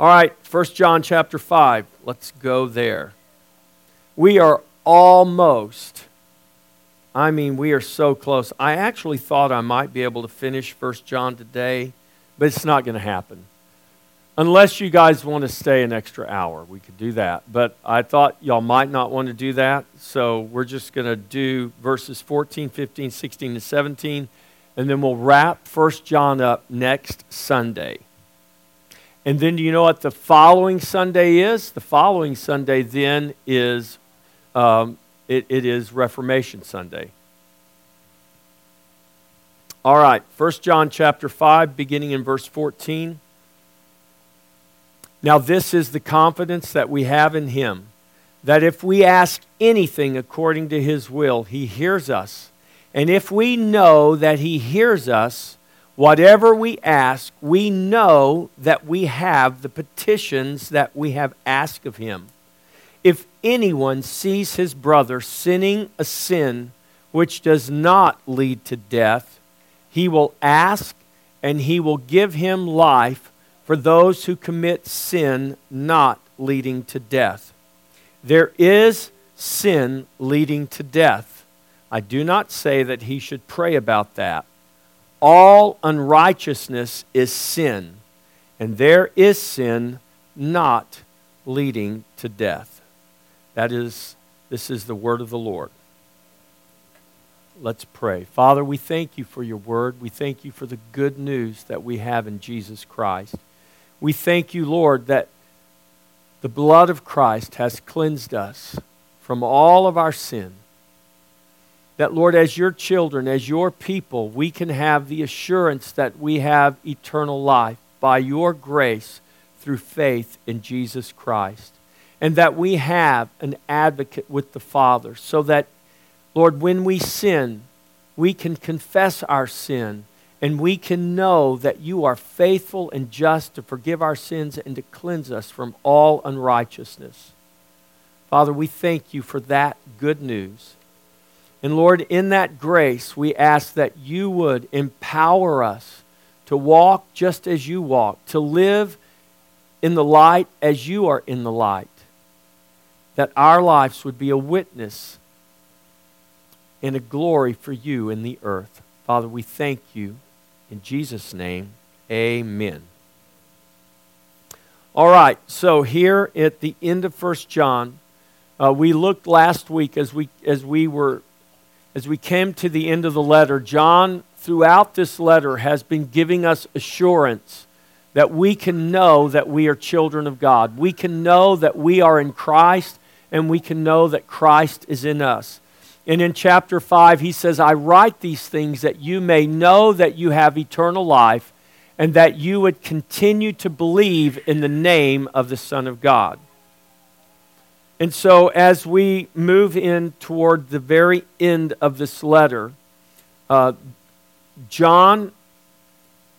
All right, 1 John chapter 5. Let's go there. We are almost, I mean, we are so close. I actually thought I might be able to finish 1 John today, but it's not going to happen. Unless you guys want to stay an extra hour, we could do that. But I thought y'all might not want to do that, so we're just going to do verses 14, 15, 16, and 17, and then we'll wrap 1 John up next Sunday. And then do you know what the following Sunday is? The following Sunday then is um, it, it is Reformation Sunday. All right, 1 John chapter 5, beginning in verse 14. Now, this is the confidence that we have in Him, that if we ask anything according to His will, He hears us. And if we know that He hears us, whatever we ask, we know that we have the petitions that we have asked of Him. If anyone sees his brother sinning a sin which does not lead to death, he will ask and he will give him life for those who commit sin not leading to death. There is sin leading to death. I do not say that he should pray about that. All unrighteousness is sin, and there is sin not leading to death. That is, this is the word of the Lord. Let's pray. Father, we thank you for your word. We thank you for the good news that we have in Jesus Christ. We thank you, Lord, that the blood of Christ has cleansed us from all of our sin. That, Lord, as your children, as your people, we can have the assurance that we have eternal life by your grace through faith in Jesus Christ. And that we have an advocate with the Father, so that, Lord, when we sin, we can confess our sin and we can know that you are faithful and just to forgive our sins and to cleanse us from all unrighteousness. Father, we thank you for that good news. And Lord, in that grace, we ask that you would empower us to walk just as you walk, to live in the light as you are in the light, that our lives would be a witness and a glory for you in the earth. Father, we thank you in Jesus' name, amen. All right, so here at the end of First John, uh, we looked last week as we, as we were as we came to the end of the letter, John, throughout this letter, has been giving us assurance that we can know that we are children of God. We can know that we are in Christ, and we can know that Christ is in us. And in chapter 5, he says, I write these things that you may know that you have eternal life and that you would continue to believe in the name of the Son of God. And so, as we move in toward the very end of this letter, uh, John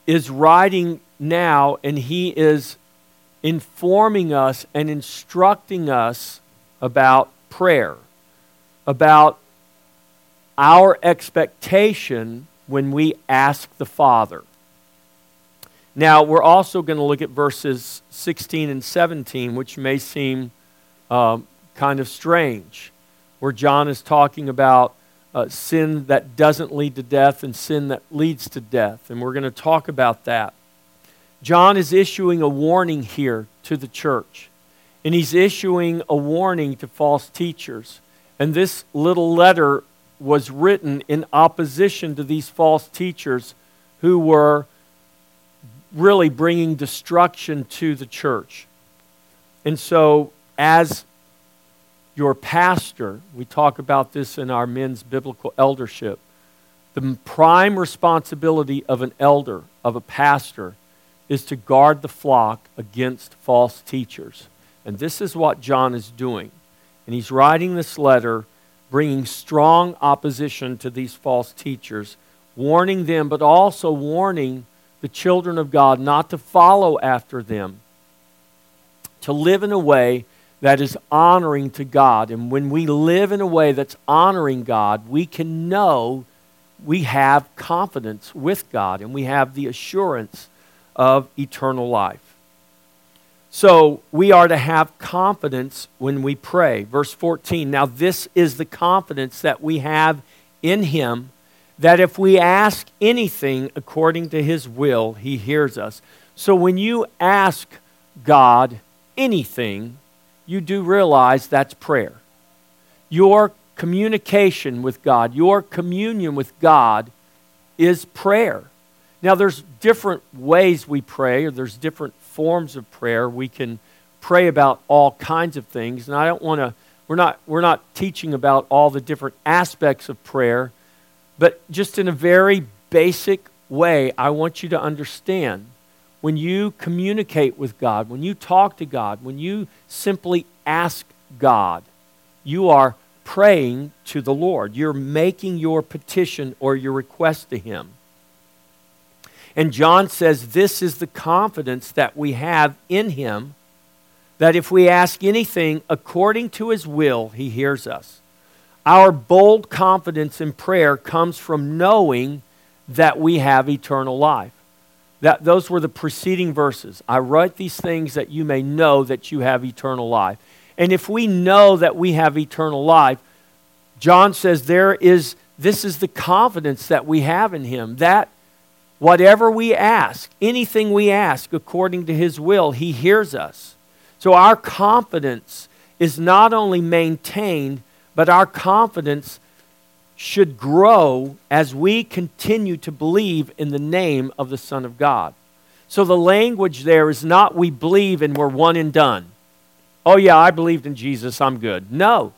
is writing now and he is informing us and instructing us about prayer, about our expectation when we ask the Father. Now, we're also going to look at verses 16 and 17, which may seem um, kind of strange, where John is talking about uh, sin that doesn't lead to death and sin that leads to death. And we're going to talk about that. John is issuing a warning here to the church, and he's issuing a warning to false teachers. And this little letter was written in opposition to these false teachers who were really bringing destruction to the church. And so, as your pastor, we talk about this in our men's biblical eldership, the prime responsibility of an elder, of a pastor, is to guard the flock against false teachers. And this is what John is doing. And he's writing this letter bringing strong opposition to these false teachers, warning them, but also warning the children of God not to follow after them, to live in a way that is honoring to God. And when we live in a way that's honoring God, we can know we have confidence with God and we have the assurance of eternal life. So we are to have confidence when we pray. Verse 14 Now, this is the confidence that we have in Him that if we ask anything according to His will, He hears us. So when you ask God anything, you do realize that's prayer. Your communication with God, your communion with God is prayer. Now, there's different ways we pray, or there's different forms of prayer. We can pray about all kinds of things, and I don't want to. We're not, we're not teaching about all the different aspects of prayer, but just in a very basic way, I want you to understand when you communicate with God, when you talk to God, when you simply ask God, you are praying to the Lord. You're making your petition or your request to Him. And John says this is the confidence that we have in Him that if we ask anything according to His will, He hears us. Our bold confidence in prayer comes from knowing that we have eternal life. That, those were the preceding verses. I write these things that you may know that you have eternal life. And if we know that we have eternal life, John says there is this is the confidence that we have in him that whatever we ask, anything we ask according to his will, he hears us. So our confidence is not only maintained, but our confidence should grow as we continue to believe in the name of the Son of God. So the language there is not we believe and we're one and done. Oh, yeah, I believed in Jesus, I'm good. No.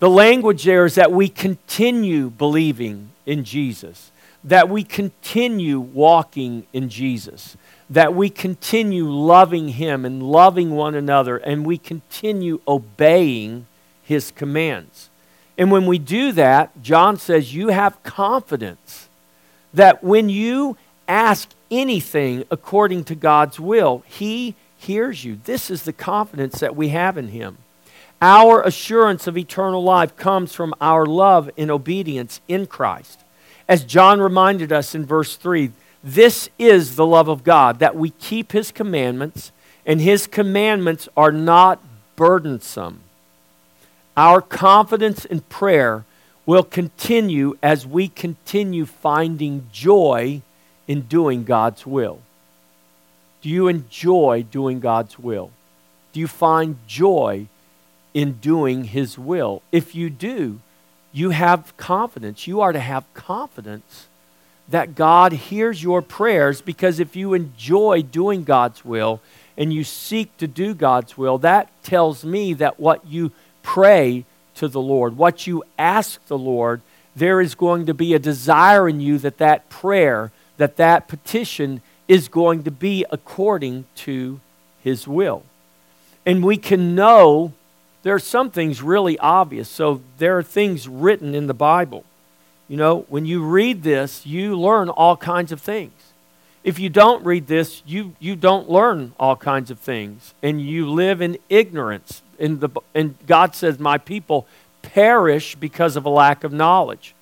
The language there is that we continue believing in Jesus, that we continue walking in Jesus, that we continue loving Him and loving one another, and we continue obeying His commands. And when we do that, John says you have confidence that when you ask anything according to God's will, He hears you. This is the confidence that we have in Him. Our assurance of eternal life comes from our love and obedience in Christ. As John reminded us in verse 3, this is the love of God, that we keep His commandments, and His commandments are not burdensome. Our confidence in prayer will continue as we continue finding joy in doing God's will. Do you enjoy doing God's will? Do you find joy in doing His will? If you do, you have confidence. You are to have confidence that God hears your prayers because if you enjoy doing God's will and you seek to do God's will, that tells me that what you pray to the Lord, what you ask the Lord, there is going to be a desire in you that that prayer, that that petition is going to be according to His will. And we can know there are some things really obvious. So there are things written in the Bible. You know, when you read this, you learn all kinds of things. If you don't read this, you, you don't learn all kinds of things. And you live in ignorance in the, and God says, My people perish because of a lack of knowledge.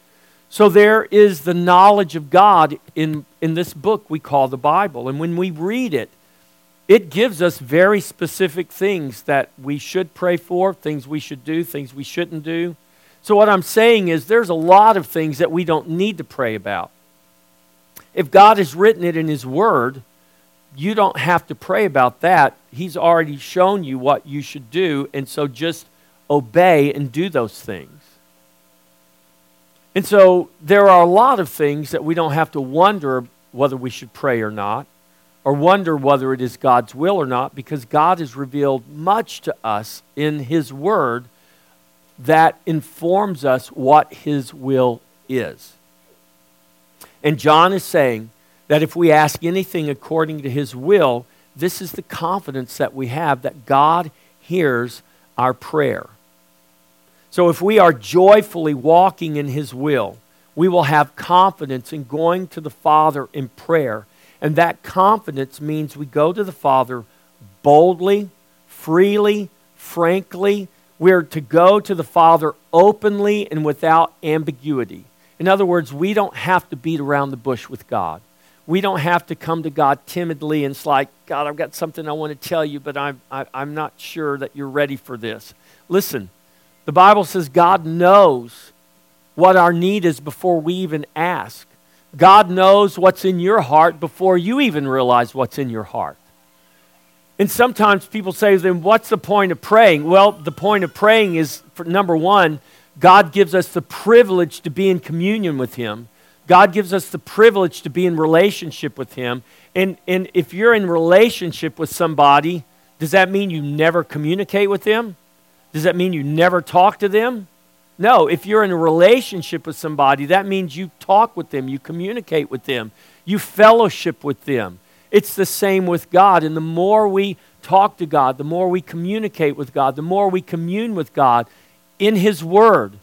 So there is the knowledge of God in, in this book we call the Bible. And when we read it, it gives us very specific things that we should pray for, things we should do, things we shouldn't do. So, what I'm saying is, there's a lot of things that we don't need to pray about. If God has written it in His Word, you don't have to pray about that. He's already shown you what you should do, and so just obey and do those things. And so there are a lot of things that we don't have to wonder whether we should pray or not, or wonder whether it is God's will or not, because God has revealed much to us in His Word that informs us what His will is. And John is saying, that if we ask anything according to his will, this is the confidence that we have that God hears our prayer. So if we are joyfully walking in his will, we will have confidence in going to the Father in prayer. And that confidence means we go to the Father boldly, freely, frankly. We're to go to the Father openly and without ambiguity. In other words, we don't have to beat around the bush with God. We don't have to come to God timidly and it's like, God, I've got something I want to tell you, but I'm, I, am i am not sure that you're ready for this. Listen, the Bible says God knows what our need is before we even ask. God knows what's in your heart before you even realize what's in your heart. And sometimes people say, then what's the point of praying? Well, the point of praying is, for, number one, God gives us the privilege to be in communion with Him. God gives us the privilege to be in relationship with Him. And, and if you're in relationship with somebody, does that mean you never communicate with them? Does that mean you never talk to them? No, if you're in a relationship with somebody, that means you talk with them, you communicate with them, you fellowship with them. It's the same with God. And the more we talk to God, the more we communicate with God, the more we commune with God in His Word,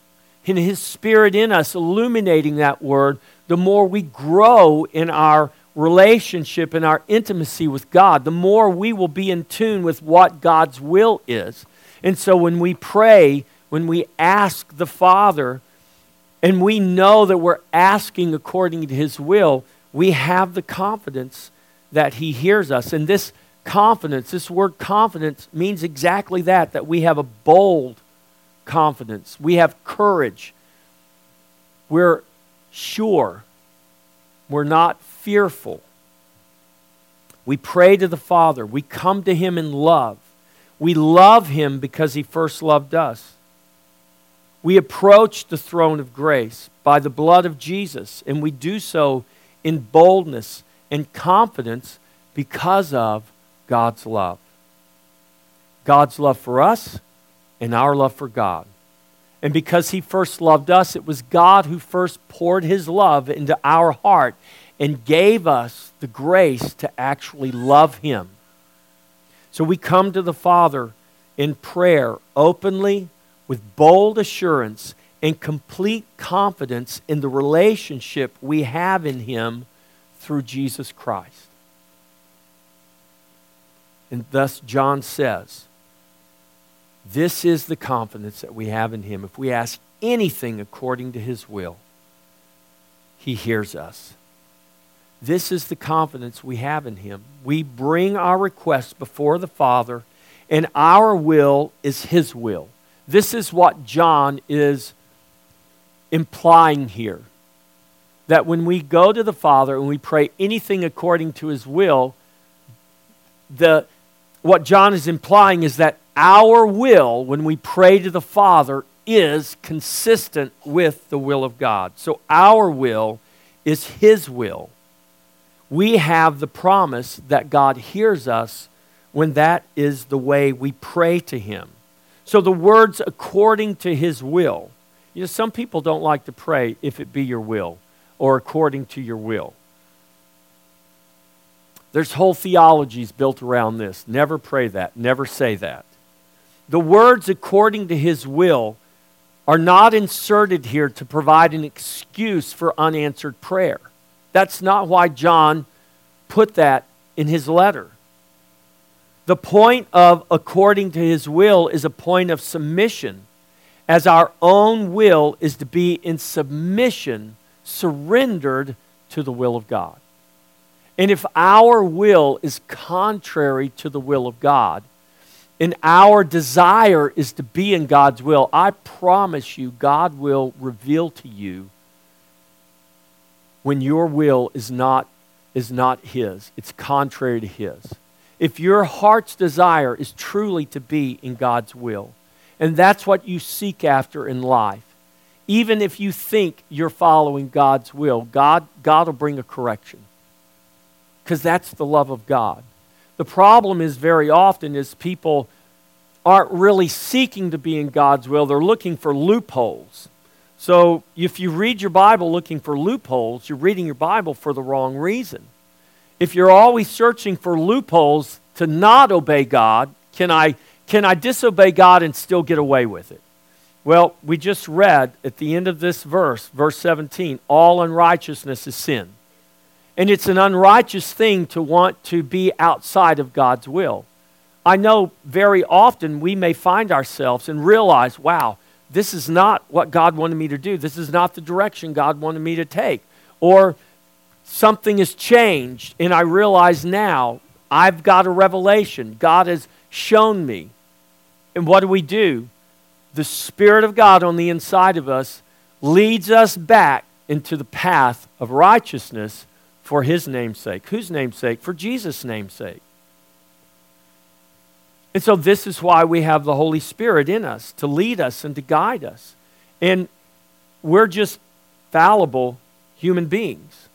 in His Spirit in us, illuminating that Word, the more we grow in our relationship and our intimacy with God, the more we will be in tune with what God's will is. And so when we pray, when we ask the Father, and we know that we're asking according to His will, we have the confidence that He hears us. And this confidence, this word confidence, means exactly that that we have a bold confidence, we have courage, we're sure, we're not fearful. We pray to the Father, we come to Him in love. We love him because he first loved us. We approach the throne of grace by the blood of Jesus, and we do so in boldness and confidence because of God's love. God's love for us and our love for God. And because he first loved us, it was God who first poured his love into our heart and gave us the grace to actually love him. So we come to the Father in prayer openly, with bold assurance, and complete confidence in the relationship we have in Him through Jesus Christ. And thus, John says, This is the confidence that we have in Him. If we ask anything according to His will, He hears us. This is the confidence we have in Him. We bring our requests before the Father, and our will is His will. This is what John is implying here. That when we go to the Father and we pray anything according to His will, the, what John is implying is that our will, when we pray to the Father, is consistent with the will of God. So our will is His will we have the promise that God hears us when that is the way we pray to Him. So the words according to His will. You know, some people don't like to pray if it be your will or according to your will. There's whole theologies built around this. Never pray that, never say that. The words according to His will are not inserted here to provide an excuse for unanswered prayer. That's not why John put that in his letter. The point of according to his will is a point of submission, as our own will is to be in submission, surrendered to the will of God. And if our will is contrary to the will of God, and our desire is to be in God's will, I promise you, God will reveal to you when your will is not, is not His, it's contrary to His. If your heart's desire is truly to be in God's will, and that's what you seek after in life, even if you think you're following God's will, God, God will bring a correction. Because that's the love of God. The problem is very often is people aren't really seeking to be in God's will. They're looking for loopholes. So if you read your Bible looking for loopholes, you're reading your Bible for the wrong reason. If you're always searching for loopholes to not obey God, can I, can I disobey God and still get away with it? Well, we just read at the end of this verse, verse 17, all unrighteousness is sin. And it's an unrighteous thing to want to be outside of God's will. I know very often we may find ourselves and realize, wow, this is not what God wanted me to do. This is not the direction God wanted me to take. Or something has changed, and I realize now I've got a revelation. God has shown me. And what do we do? The Spirit of God on the inside of us leads us back into the path of righteousness for His namesake. Whose namesake? For Jesus' namesake. And so, this is why we have the Holy Spirit in us to lead us and to guide us. And we're just fallible human beings.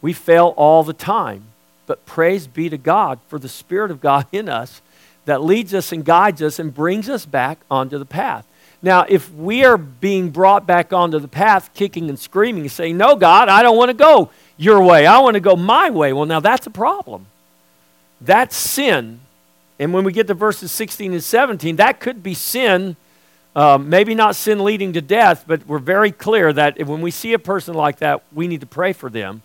We fail all the time. But praise be to God for the Spirit of God in us that leads us and guides us and brings us back onto the path. Now, if we are being brought back onto the path, kicking and screaming, saying, No, God, I don't want to go your way. I want to go my way. Well, now that's a problem. That's sin. And when we get to verses 16 and 17, that could be sin. Uh, maybe not sin leading to death, but we're very clear that when we see a person like that, we need to pray for them,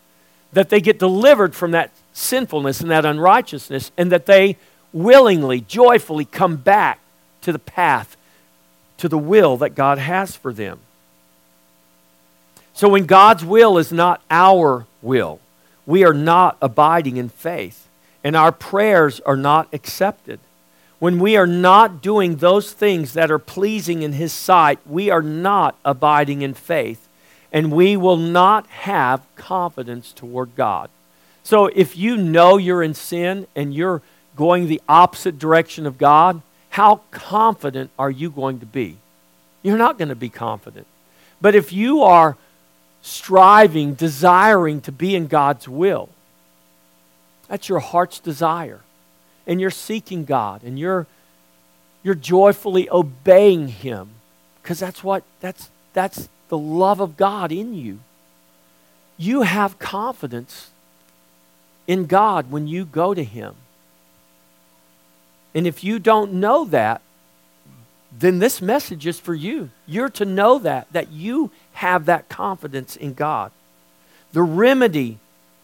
that they get delivered from that sinfulness and that unrighteousness, and that they willingly, joyfully come back to the path to the will that God has for them. So when God's will is not our will, we are not abiding in faith, and our prayers are not accepted. When we are not doing those things that are pleasing in His sight, we are not abiding in faith, and we will not have confidence toward God. So if you know you're in sin and you're going the opposite direction of God, how confident are you going to be? You're not going to be confident. But if you are striving, desiring to be in God's will, that's your heart's desire. And you're seeking God and you're you're joyfully obeying him because that's what that's that's the love of God in you. You have confidence in God when you go to him. And if you don't know that, then this message is for you. You're to know that, that you have that confidence in God. The remedy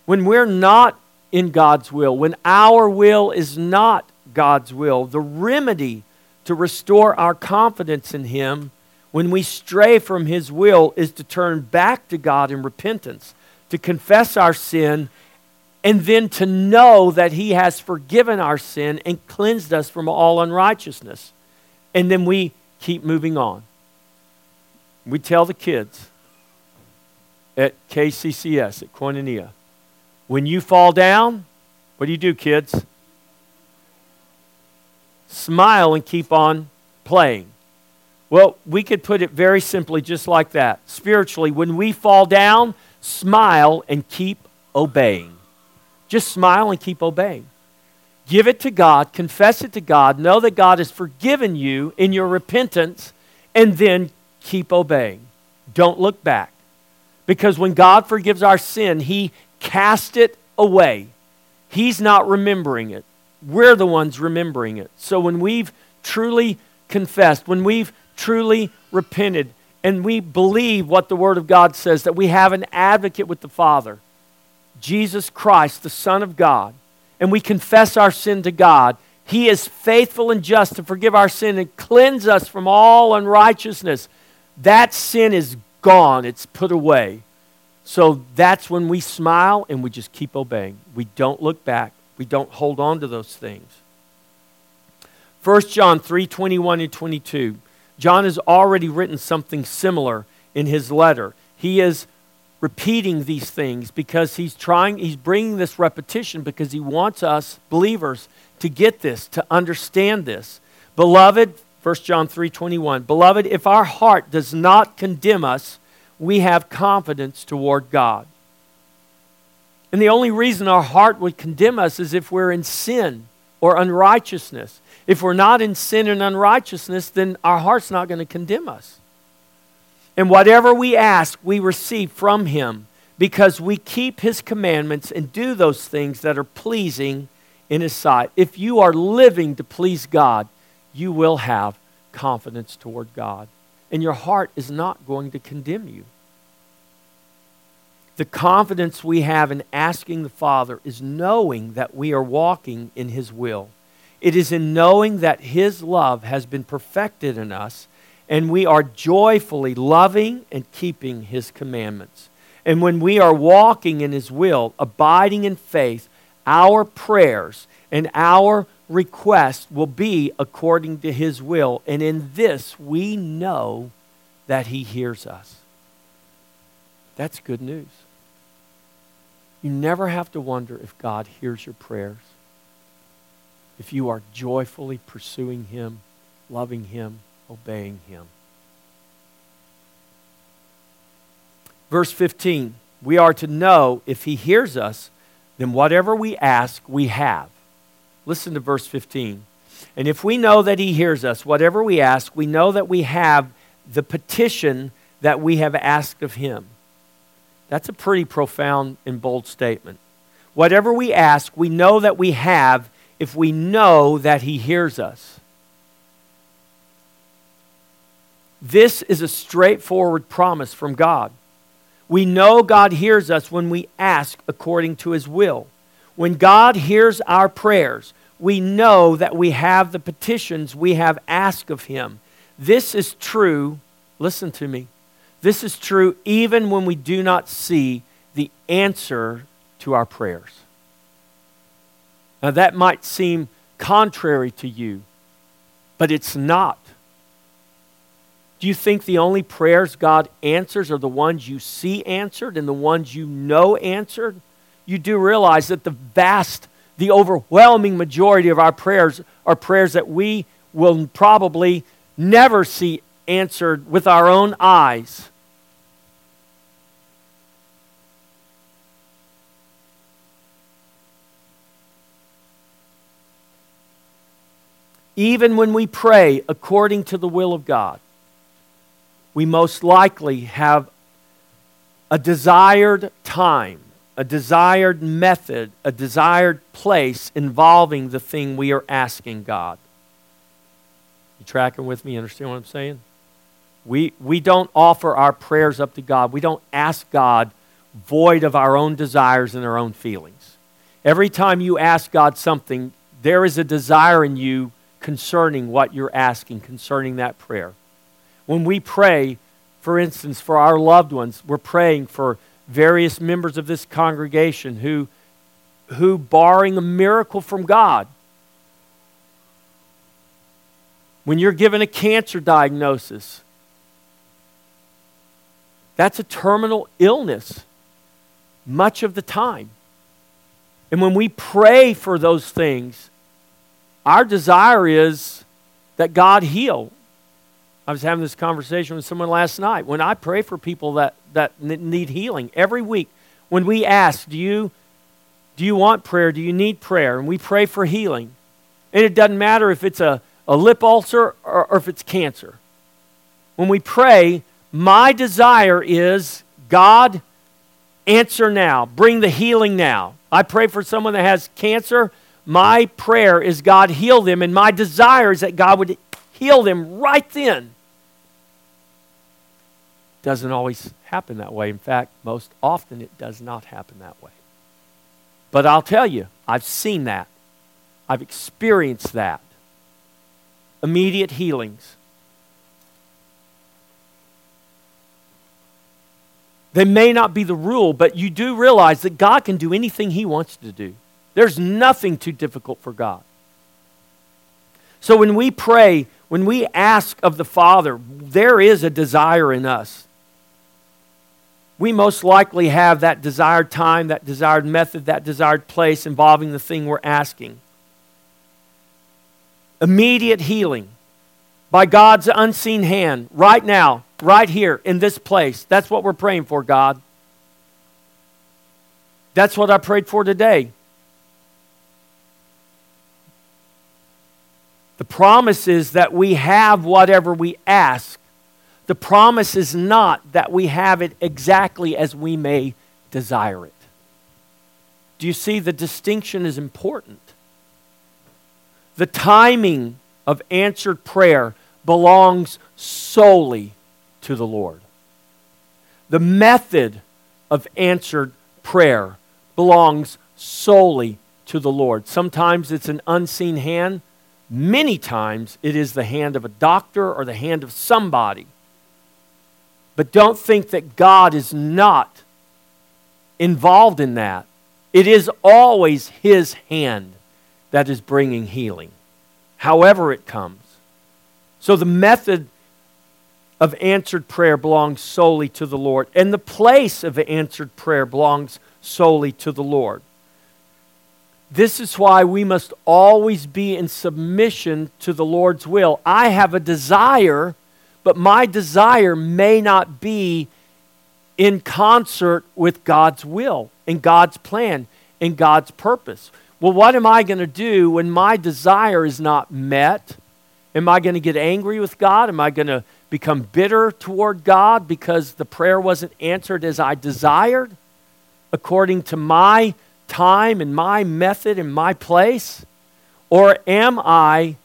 when we're not in God's will, when our will is not God's will, the remedy to restore our confidence in Him when we stray from His will is to turn back to God in repentance, to confess our sin and then to know that He has forgiven our sin and cleansed us from all unrighteousness. And then we keep moving on. We tell the kids at KCCS, at Koinonia, when you fall down, what do you do, kids? Smile and keep on playing. Well, we could put it very simply just like that. Spiritually, when we fall down, smile and keep obeying. Just smile and keep obeying. Give it to God, confess it to God, know that God has forgiven you in your repentance, and then keep obeying. Don't look back. Because when God forgives our sin, He cast it away. He's not remembering it. We're the ones remembering it. So when we've truly confessed, when we've truly repented, and we believe what the Word of God says, that we have an advocate with the Father, Jesus Christ, the Son of God, and we confess our sin to God, He is faithful and just to forgive our sin and cleanse us from all unrighteousness. That sin is gone, it's put away. So that's when we smile and we just keep obeying. We don't look back, we don't hold on to those things. 1 John 3 21 and 22. John has already written something similar in his letter. He is repeating these things because he's trying, he's bringing this repetition because he wants us believers to get this, to understand this. Beloved, 1 John 3:21, beloved, if our heart does not condemn us, we have confidence toward God. And the only reason our heart would condemn us is if we're in sin or unrighteousness. If we're not in sin and unrighteousness, then our heart's not going to condemn us. And whatever we ask, we receive from him because we keep his commandments and do those things that are pleasing in his sight. If you are living to please God, you will have confidence toward God. And your heart is not going to condemn you. The confidence we have in asking the Father is knowing that we are walking in His will. It is in knowing that His love has been perfected in us and we are joyfully loving and keeping his commandments. And when we are walking in His will, abiding in faith, our prayers and our requests will be according to His will. And in this, we know that He hears us. That's good news. You never have to wonder if God hears your prayers. If you are joyfully pursuing Him, loving Him, obeying Him. Verse 15 we are to know if He hears us, then whatever we ask, we have. Listen to verse 15. And if we know that He hears us, whatever we ask, we know that we have the petition that we have asked of Him. That's a pretty profound and bold statement. Whatever we ask, we know that we have if we know that He hears us. This is a straightforward promise from God. We know God hears us when we ask according to His will. When God hears our prayers, we know that we have the petitions we have asked of Him. This is true, listen to me, this is true even when we do not see the answer to our prayers. Now, that might seem contrary to you, but it's not. Do you think the only prayers God answers are the ones you see answered and the ones you know answered? You do realize that the vast, the overwhelming majority of our prayers are prayers that we will probably never see answered with our own eyes. even when we pray according to the will of God, we most likely have a desired time, a desired method, a desired place involving the thing we are asking God. You tracking with me? Understand what I'm saying? We, we don't offer our prayers up to God. We don't ask God void of our own desires and our own feelings. Every time you ask God something, there is a desire in you concerning what you're asking, concerning that prayer. When we pray, for instance, for our loved ones, we're praying for various members of this congregation who, who barring a miracle from God, when you're given a cancer diagnosis, that's a terminal illness much of the time. And when we pray for those things, our desire is that God heal. I was having this conversation with someone last night. When I pray for people that, that need healing, every week, when we ask, do you, do you want prayer? Do you need prayer? And we pray for healing. And it doesn't matter if it's a, a lip ulcer or, or if it's cancer. When we pray, my desire is God, answer now. Bring the healing now. I pray for someone that has cancer. My prayer is God heal them, and my desire is that God would heal them right then. Doesn't always happen that way. In fact, most often it does not happen that way. But I'll tell you, I've seen that. I've experienced that. Immediate healings. They may not be the rule, but you do realize that God can do anything He wants to do. There's nothing too difficult for God. So when we pray, when we ask of the Father, there is a desire in us. We most likely have that desired time, that desired method, that desired place involving the thing we're asking. Immediate healing by God's unseen hand, right now, right here in this place. That's what we're praying for, God. That's what I prayed for today. The promise is that we have whatever we ask. The promise is not that we have it exactly as we may desire it. Do you see the distinction is important? The timing of answered prayer belongs solely to the Lord. The method of answered prayer belongs solely to the Lord. Sometimes it's an unseen hand, Many times it is the hand of a doctor or the hand of somebody. But don't think that God is not involved in that. It is always His hand that is bringing healing, however it comes. So the method of answered prayer belongs solely to the Lord, and the place of answered prayer belongs solely to the Lord. This is why we must always be in submission to the Lord's will. I have a desire, but my desire may not be in concert with God's will and God's plan and God's purpose. Well, what am I going to do when my desire is not met? Am I going to get angry with God? Am I going to become bitter toward God because the prayer wasn't answered as I desired, according to my time and my method and my place? Or am I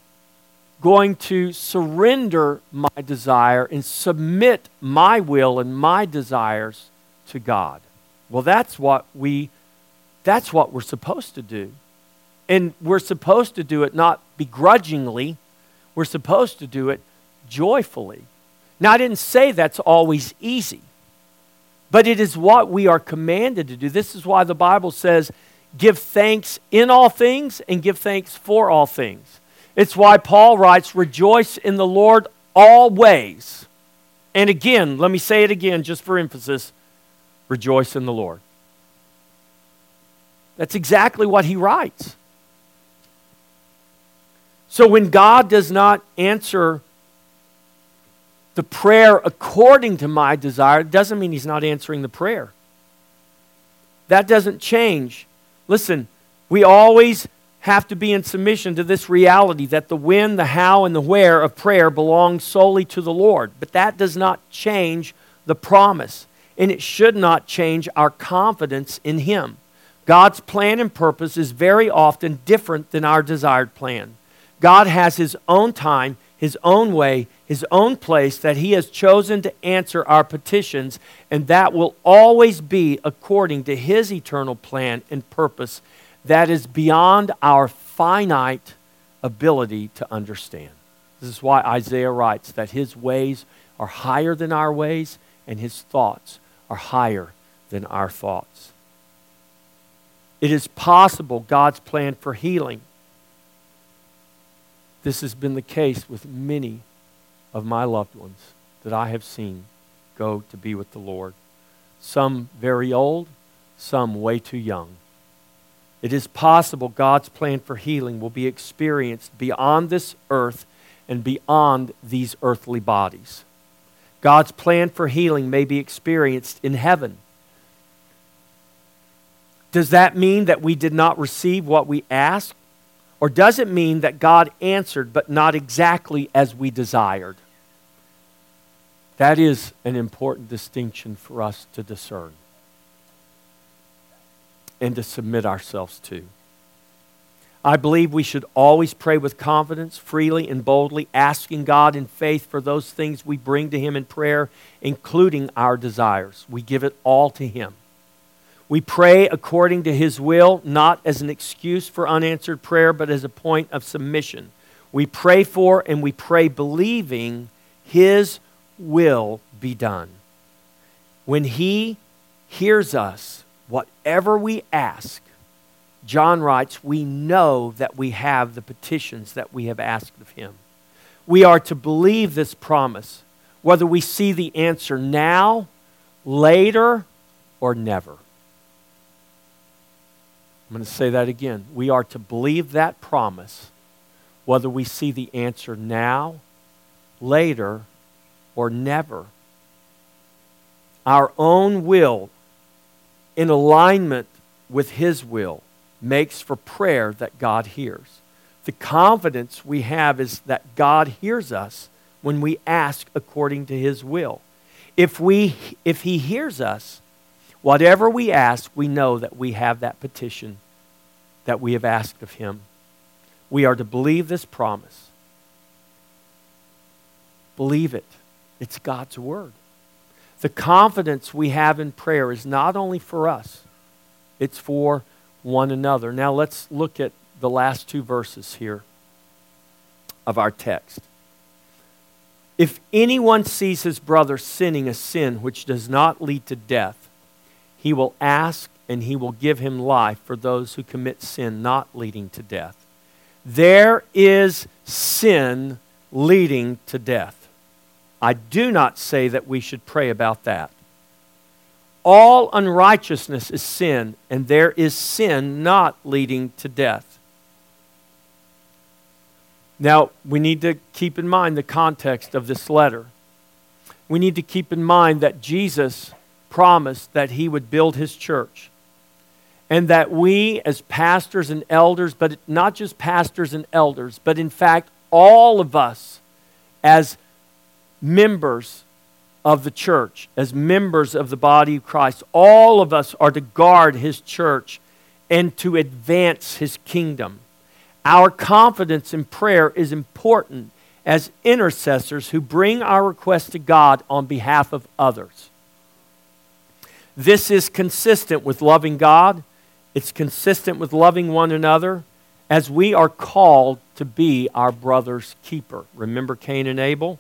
going to surrender my desire and submit my will and my desires to God? Well, that's what we that's what we're supposed to do. And we're supposed to do it not begrudgingly, we're supposed to do it joyfully. Now, I didn't say that's always easy, but it is what we are commanded to do. This is why the Bible says, give thanks in all things and give thanks for all things. It's why Paul writes, rejoice in the Lord always. And again, let me say it again just for emphasis rejoice in the Lord. That's exactly what he writes. So when God does not answer the prayer according to my desire, it doesn't mean He's not answering the prayer. That doesn't change. Listen, we always have to be in submission to this reality that the when, the how, and the where of prayer belongs solely to the Lord. But that does not change the promise, and it should not change our confidence in Him. God's plan and purpose is very often different than our desired plan. God has His own time, His own way, his own place that he has chosen to answer our petitions, and that will always be according to his eternal plan and purpose that is beyond our finite ability to understand. This is why Isaiah writes that his ways are higher than our ways, and his thoughts are higher than our thoughts. It is possible God's plan for healing. This has been the case with many of my loved ones that I have seen go to be with the Lord. Some very old, some way too young. It is possible God's plan for healing will be experienced beyond this earth and beyond these earthly bodies. God's plan for healing may be experienced in heaven. Does that mean that we did not receive what we asked? Or does it mean that God answered but not exactly as we desired? That is an important distinction for us to discern and to submit ourselves to. I believe we should always pray with confidence, freely, and boldly, asking God in faith for those things we bring to Him in prayer, including our desires. We give it all to Him. We pray according to His will, not as an excuse for unanswered prayer, but as a point of submission. We pray for and we pray believing His will be done. When He hears us, whatever we ask, John writes, we know that we have the petitions that we have asked of Him. We are to believe this promise, whether we see the answer now, later, or never. I'm going to say that again. We are to believe that promise, whether we see the answer now, later, or never. Our own will, in alignment with His will, makes for prayer that God hears. The confidence we have is that God hears us when we ask according to His will. If, we, if He hears us, whatever we ask, we know that we have that petition that we have asked of Him. We are to believe this promise. Believe it. It's God's Word. The confidence we have in prayer is not only for us, it's for one another. Now let's look at the last two verses here of our text. If anyone sees his brother sinning a sin which does not lead to death, he will ask and he will give him life for those who commit sin not leading to death. There is sin leading to death. I do not say that we should pray about that. All unrighteousness is sin, and there is sin not leading to death. Now, we need to keep in mind the context of this letter. We need to keep in mind that Jesus promised that he would build his church. And that we, as pastors and elders, but not just pastors and elders, but in fact, all of us as members of the church, as members of the body of Christ, all of us are to guard his church and to advance his kingdom. Our confidence in prayer is important as intercessors who bring our requests to God on behalf of others. This is consistent with loving God, it's consistent with loving one another, as we are called to be our brother's keeper. Remember Cain and Abel?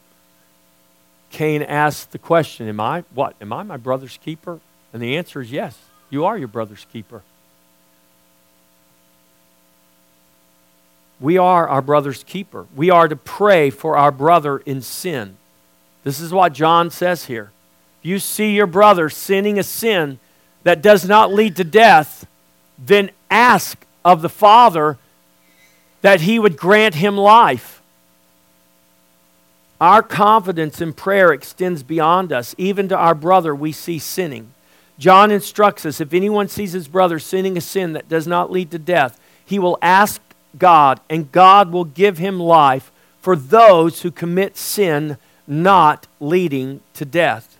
Cain asked the question, Am I what? Am I my brother's keeper? And the answer is yes, you are your brother's keeper. We are our brother's keeper. We are to pray for our brother in sin. This is what John says here. If you see your brother sinning a sin that does not lead to death, then ask of the Father that he would grant him life. Our confidence in prayer extends beyond us, even to our brother we see sinning. John instructs us if anyone sees his brother sinning a sin that does not lead to death, he will ask God, and God will give him life for those who commit sin not leading to death.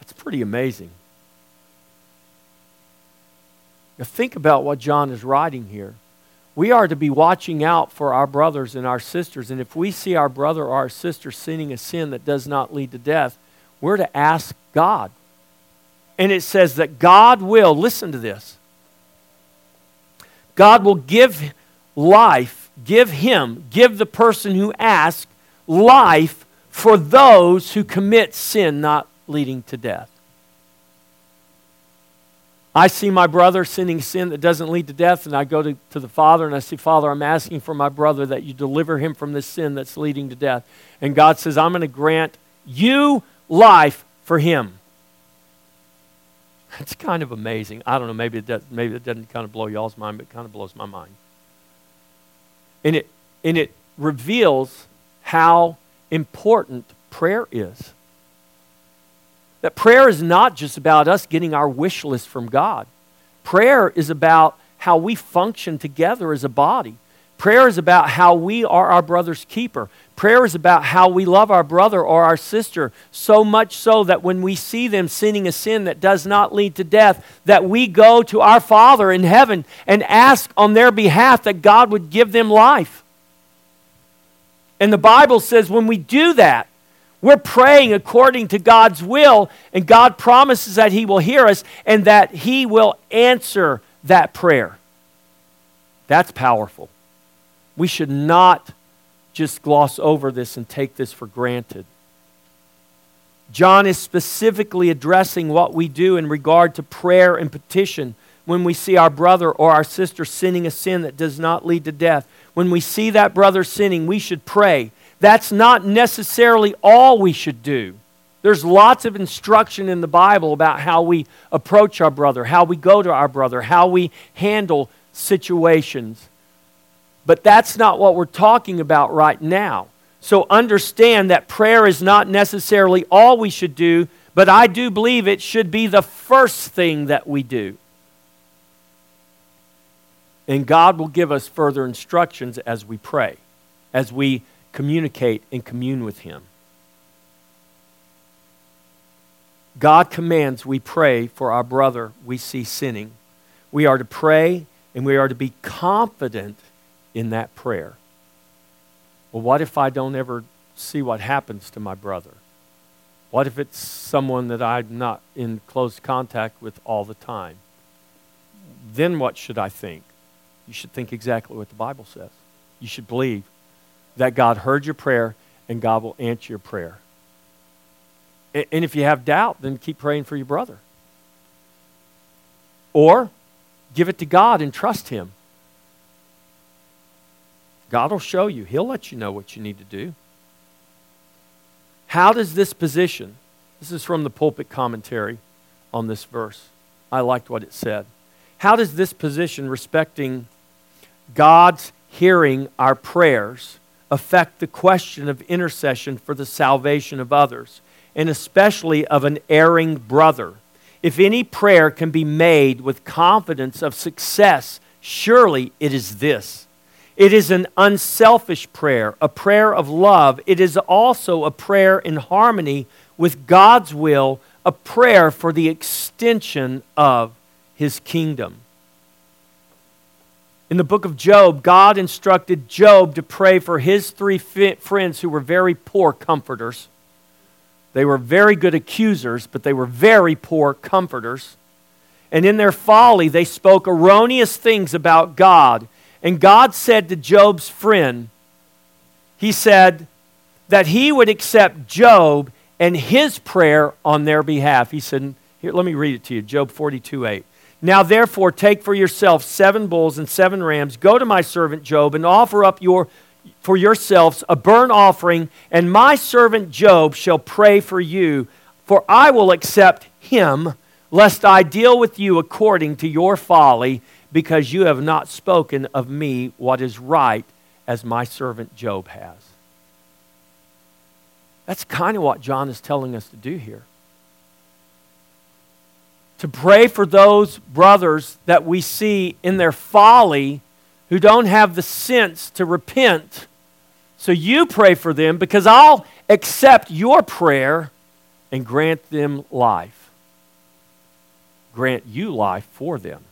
That's pretty amazing. Now, think about what John is writing here. We are to be watching out for our brothers and our sisters, and if we see our brother or our sister sinning a sin that does not lead to death, we're to ask God. And it says that God will, listen to this, God will give life, give him, give the person who asks life for those who commit sin not leading to death. I see my brother sinning sin that doesn't lead to death, and I go to, to the Father and I say, Father, I'm asking for my brother that you deliver him from this sin that's leading to death. And God says, I'm going to grant you life for him. It's kind of amazing. I don't know, maybe it, does, maybe it doesn't kind of blow y'all's mind, but it kind of blows my mind. And it, and it reveals how important prayer is. That prayer is not just about us getting our wish list from God. Prayer is about how we function together as a body. Prayer is about how we are our brother's keeper. Prayer is about how we love our brother or our sister, so much so that when we see them sinning a sin that does not lead to death, that we go to our Father in heaven and ask on their behalf that God would give them life. And the Bible says when we do that, we're praying according to God's will, and God promises that He will hear us and that He will answer that prayer. That's powerful. We should not just gloss over this and take this for granted. John is specifically addressing what we do in regard to prayer and petition when we see our brother or our sister sinning a sin that does not lead to death. When we see that brother sinning, we should pray that's not necessarily all we should do. There's lots of instruction in the Bible about how we approach our brother, how we go to our brother, how we handle situations. But that's not what we're talking about right now. So understand that prayer is not necessarily all we should do, but I do believe it should be the first thing that we do. And God will give us further instructions as we pray, as we communicate and commune with Him. God commands we pray for our brother we see sinning. We are to pray and we are to be confident in that prayer. Well, what if I don't ever see what happens to my brother? What if it's someone that I'm not in close contact with all the time? Then what should I think? You should think exactly what the Bible says. You should believe that God heard your prayer and God will answer your prayer. And if you have doubt, then keep praying for your brother. Or give it to God and trust Him. God will show you, He'll let you know what you need to do. How does this position, this is from the pulpit commentary on this verse. I liked what it said. How does this position respecting God's hearing our prayers affect the question of intercession for the salvation of others, and especially of an erring brother? If any prayer can be made with confidence of success, surely it is this. It is an unselfish prayer, a prayer of love. It is also a prayer in harmony with God's will, a prayer for the extension of his kingdom. In the book of Job, God instructed Job to pray for his three friends who were very poor comforters. They were very good accusers, but they were very poor comforters. And in their folly, they spoke erroneous things about God. And God said to Job's friend, He said that He would accept Job and his prayer on their behalf. He said, Here, let me read it to you Job 42 8. Now, therefore, take for yourself seven bulls and seven rams. Go to my servant Job and offer up your, for yourselves a burnt offering, and my servant Job shall pray for you, for I will accept him, lest I deal with you according to your folly, because you have not spoken of me what is right, as my servant Job has. That's kind of what John is telling us to do here to pray for those brothers that we see in their folly who don't have the sense to repent. So you pray for them because I'll accept your prayer and grant them life. Grant you life for them.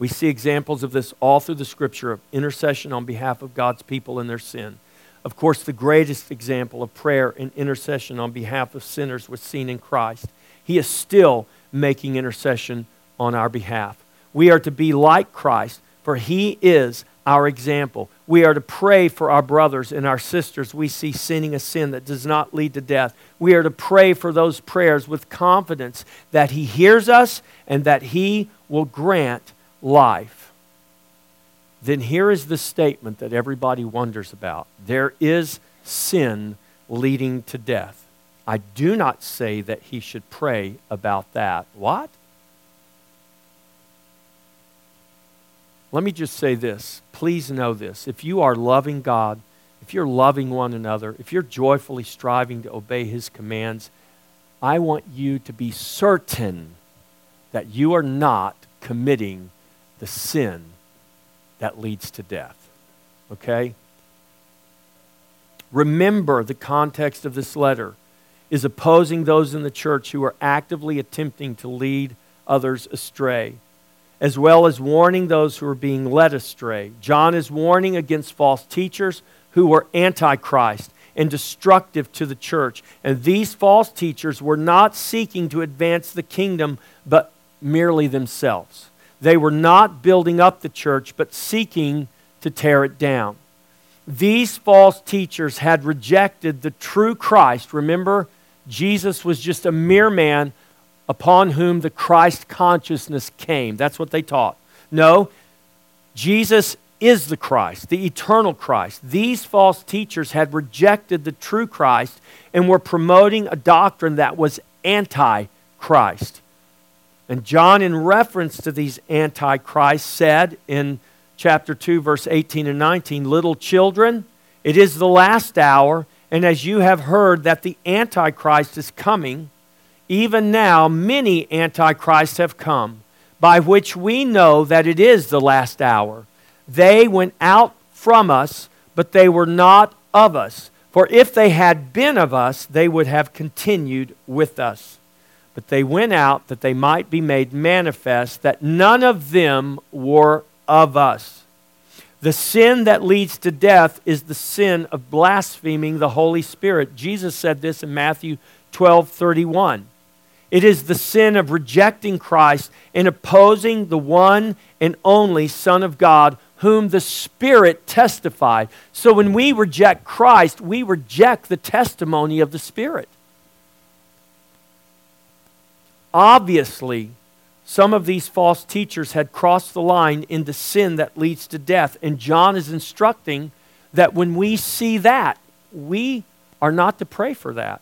We see examples of this all through the scripture of intercession on behalf of God's people in their sin. Of course, the greatest example of prayer and intercession on behalf of sinners was seen in Christ. He is still making intercession on our behalf. We are to be like Christ, for He is our example. We are to pray for our brothers and our sisters we see sinning a sin that does not lead to death. We are to pray for those prayers with confidence that He hears us and that He will grant life. Then here is the statement that everybody wonders about there is sin leading to death. I do not say that he should pray about that. What? Let me just say this. Please know this. If you are loving God, if you're loving one another, if you're joyfully striving to obey his commands, I want you to be certain that you are not committing the sin that leads to death. Okay? Remember the context of this letter is opposing those in the church who are actively attempting to lead others astray, as well as warning those who are being led astray. John is warning against false teachers who are antichrist and destructive to the church. And these false teachers were not seeking to advance the kingdom, but merely themselves. They were not building up the church, but seeking to tear it down. These false teachers had rejected the true Christ. Remember, Jesus was just a mere man upon whom the Christ consciousness came. That's what they taught. No, Jesus is the Christ, the eternal Christ. These false teachers had rejected the true Christ and were promoting a doctrine that was anti Christ. And John, in reference to these antichrists, said in chapter 2, verse 18 and 19, Little children, it is the last hour. And as you have heard that the Antichrist is coming, even now many Antichrists have come, by which we know that it is the last hour. They went out from us, but they were not of us. For if they had been of us, they would have continued with us. But they went out that they might be made manifest that none of them were of us. The sin that leads to death is the sin of blaspheming the Holy Spirit. Jesus said this in Matthew 12 31. It is the sin of rejecting Christ and opposing the one and only Son of God, whom the Spirit testified. So when we reject Christ, we reject the testimony of the Spirit. Obviously, some of these false teachers had crossed the line into sin that leads to death. And John is instructing that when we see that, we are not to pray for that.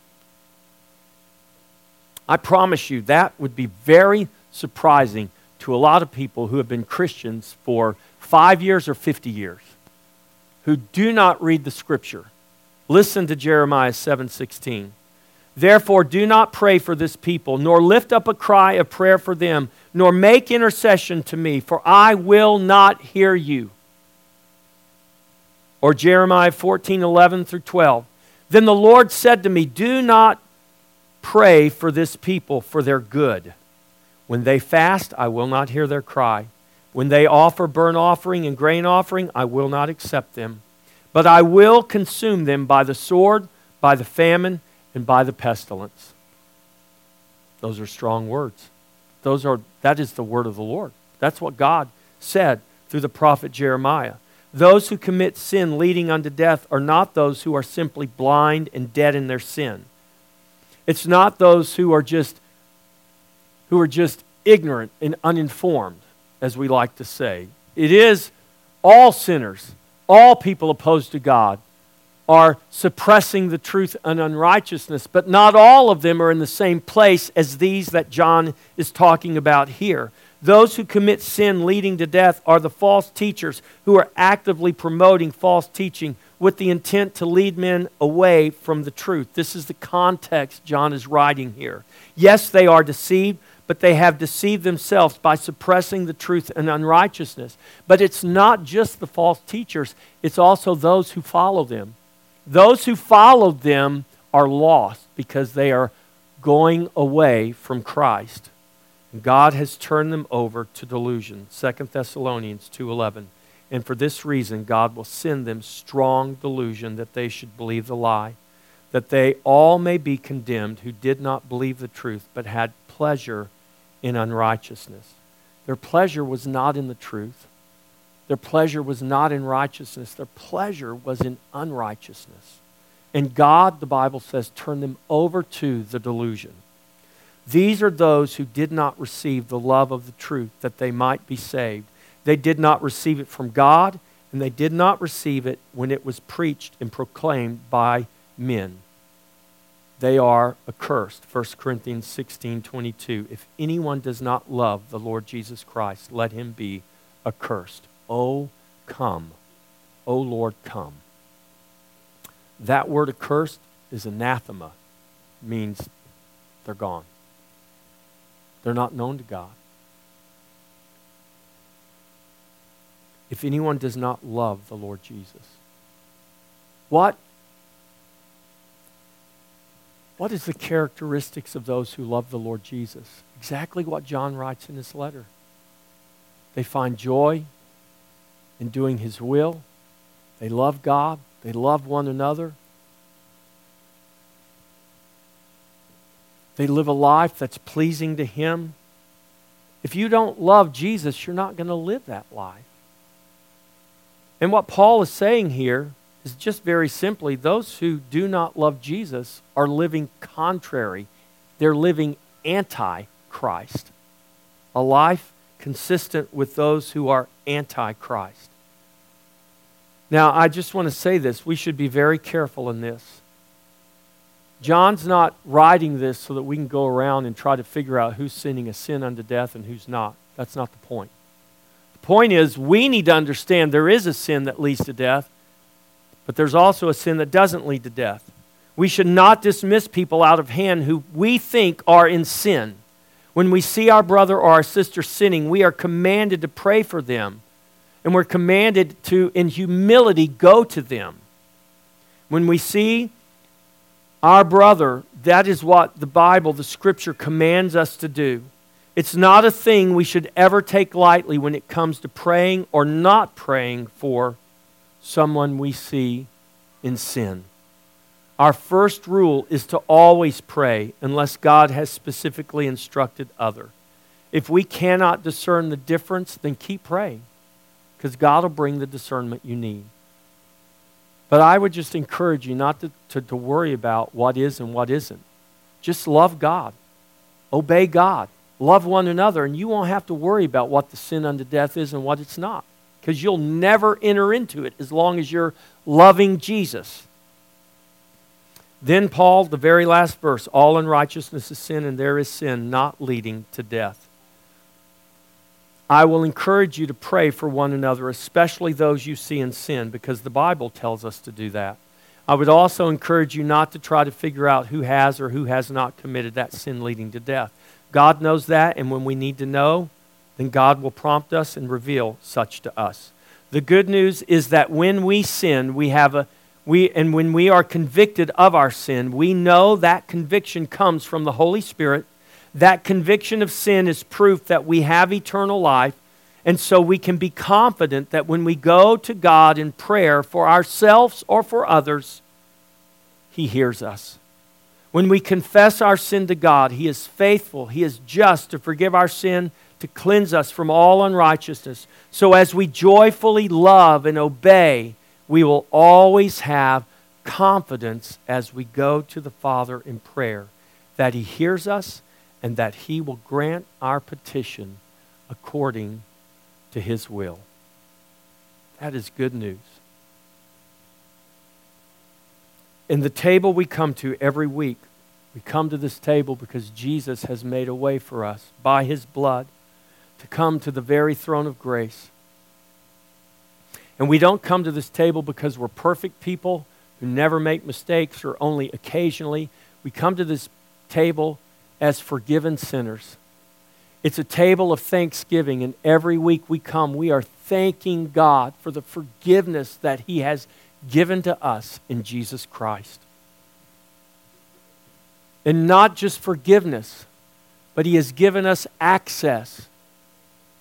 I promise you, that would be very surprising to a lot of people who have been Christians for five years or 50 years, who do not read the scripture. Listen to Jeremiah 7:16. Therefore do not pray for this people, nor lift up a cry of prayer for them, nor make intercession to me, for I will not hear you. Or Jeremiah 14:11 through 12. Then the Lord said to me, Do not pray for this people for their good. When they fast, I will not hear their cry. When they offer burnt offering and grain offering, I will not accept them. But I will consume them by the sword, by the famine, and by the pestilence. Those are strong words. Those are, that is the word of the Lord. That's what God said through the prophet Jeremiah. Those who commit sin leading unto death are not those who are simply blind and dead in their sin. It's not those who are just who are just ignorant and uninformed, as we like to say. It is all sinners, all people opposed to God are suppressing the truth and unrighteousness, but not all of them are in the same place as these that John is talking about here. Those who commit sin leading to death are the false teachers who are actively promoting false teaching with the intent to lead men away from the truth. This is the context John is writing here. Yes, they are deceived, but they have deceived themselves by suppressing the truth and unrighteousness. But it's not just the false teachers, it's also those who follow them. Those who followed them are lost because they are going away from Christ. God has turned them over to delusion. 2 Thessalonians 2:11. And for this reason, God will send them strong delusion that they should believe the lie, that they all may be condemned who did not believe the truth, but had pleasure in unrighteousness. Their pleasure was not in the truth. Their pleasure was not in righteousness. Their pleasure was in unrighteousness. And God, the Bible says, turned them over to the delusion. These are those who did not receive the love of the truth that they might be saved. They did not receive it from God, and they did not receive it when it was preached and proclaimed by men. They are accursed. 1 Corinthians 16 22. If anyone does not love the Lord Jesus Christ, let him be accursed. Oh, come. Oh, Lord, come. That word accursed is anathema, means they're gone. They're not known to God. if anyone does not love the Lord Jesus? What, what is the characteristics of those who love the Lord Jesus? Exactly what John writes in his letter. They find joy in doing his will. They love God. They love one another. They live a life that's pleasing to him. If you don't love Jesus, you're not going to live that life. And what Paul is saying here is just very simply those who do not love Jesus are living contrary, they're living anti Christ. A life consistent with those who are anti Christ. Now, I just want to say this. We should be very careful in this. John's not writing this so that we can go around and try to figure out who's sinning a sin unto death and who's not. That's not the point. The point is, we need to understand there is a sin that leads to death, but there's also a sin that doesn't lead to death. We should not dismiss people out of hand who we think are in sin. When we see our brother or our sister sinning, we are commanded to pray for them, and we're commanded to, in humility, go to them. When we see our brother, that is what the Bible, the Scripture, commands us to do. It's not a thing we should ever take lightly when it comes to praying or not praying for someone we see in sin. Our first rule is to always pray unless God has specifically instructed other. If we cannot discern the difference, then keep praying because God will bring the discernment you need. But I would just encourage you not to, to, to worry about what is and what isn't. Just love God obey God, love one another, and you won't have to worry about what the sin unto death is and what it's not. Because you'll never enter into it as long as you're loving Jesus. Then, Paul, the very last verse all unrighteousness is sin, and there is sin not leading to death. I will encourage you to pray for one another, especially those you see in sin, because the Bible tells us to do that. I would also encourage you not to try to figure out who has or who has not committed that sin leading to death. God knows that, and when we need to know, then God will prompt us and reveal such to us. The good news is that when we sin, we have a we, and when we are convicted of our sin, we know that conviction comes from the Holy Spirit. That conviction of sin is proof that we have eternal life. And so we can be confident that when we go to God in prayer for ourselves or for others, He hears us. When we confess our sin to God, He is faithful, He is just to forgive our sin, to cleanse us from all unrighteousness. So as we joyfully love and obey, we will always have confidence as we go to the Father in prayer that He hears us and that He will grant our petition according to His will. That is good news. In the table we come to every week, we come to this table because Jesus has made a way for us by His blood to come to the very throne of grace and we don't come to this table because we're perfect people who never make mistakes or only occasionally. We come to this table as forgiven sinners. It's a table of thanksgiving, and every week we come, we are thanking God for the forgiveness that He has given to us in Jesus Christ. And not just forgiveness, but He has given us access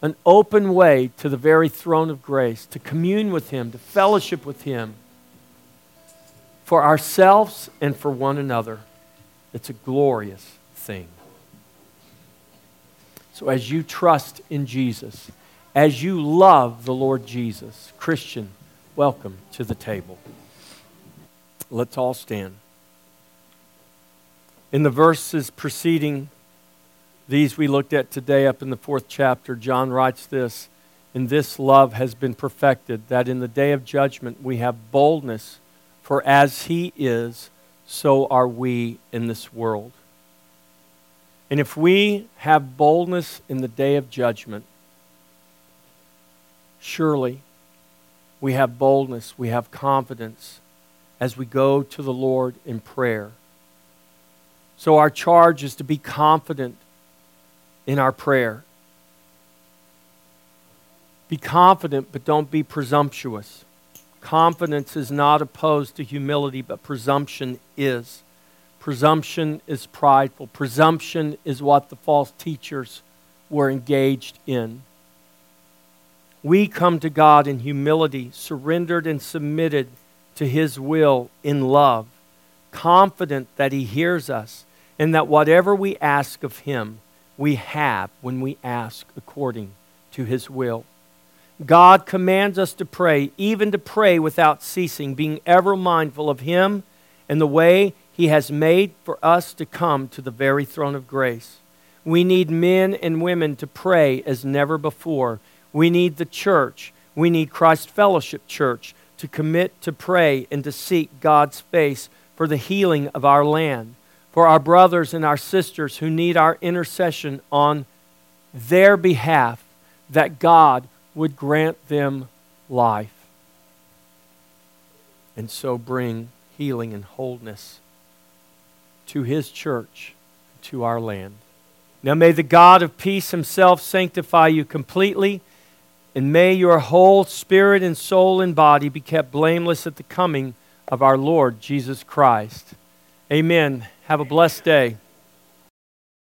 an open way to the very throne of grace, to commune with Him, to fellowship with Him for ourselves and for one another. It's a glorious thing. So, as you trust in Jesus, as you love the Lord Jesus, Christian, welcome to the table. Let's all stand. In the verses preceding these we looked at today up in the fourth chapter. John writes this In this love has been perfected, that in the day of judgment we have boldness, for as he is, so are we in this world. And if we have boldness in the day of judgment, surely we have boldness, we have confidence as we go to the Lord in prayer. So our charge is to be confident in our prayer. Be confident, but don't be presumptuous. Confidence is not opposed to humility, but presumption is. Presumption is prideful. Presumption is what the false teachers were engaged in. We come to God in humility, surrendered and submitted to His will in love, confident that He hears us and that whatever we ask of Him, we have when we ask according to his will. God commands us to pray, even to pray without ceasing, being ever mindful of him and the way he has made for us to come to the very throne of grace. We need men and women to pray as never before. We need the church. We need Christ Fellowship Church to commit to pray and to seek God's face for the healing of our land for our brothers and our sisters who need our intercession on their behalf, that God would grant them life and so bring healing and wholeness to His church, to our land. Now may the God of peace Himself sanctify you completely, and may your whole spirit and soul and body be kept blameless at the coming of our Lord Jesus Christ. Amen. Have a blessed day.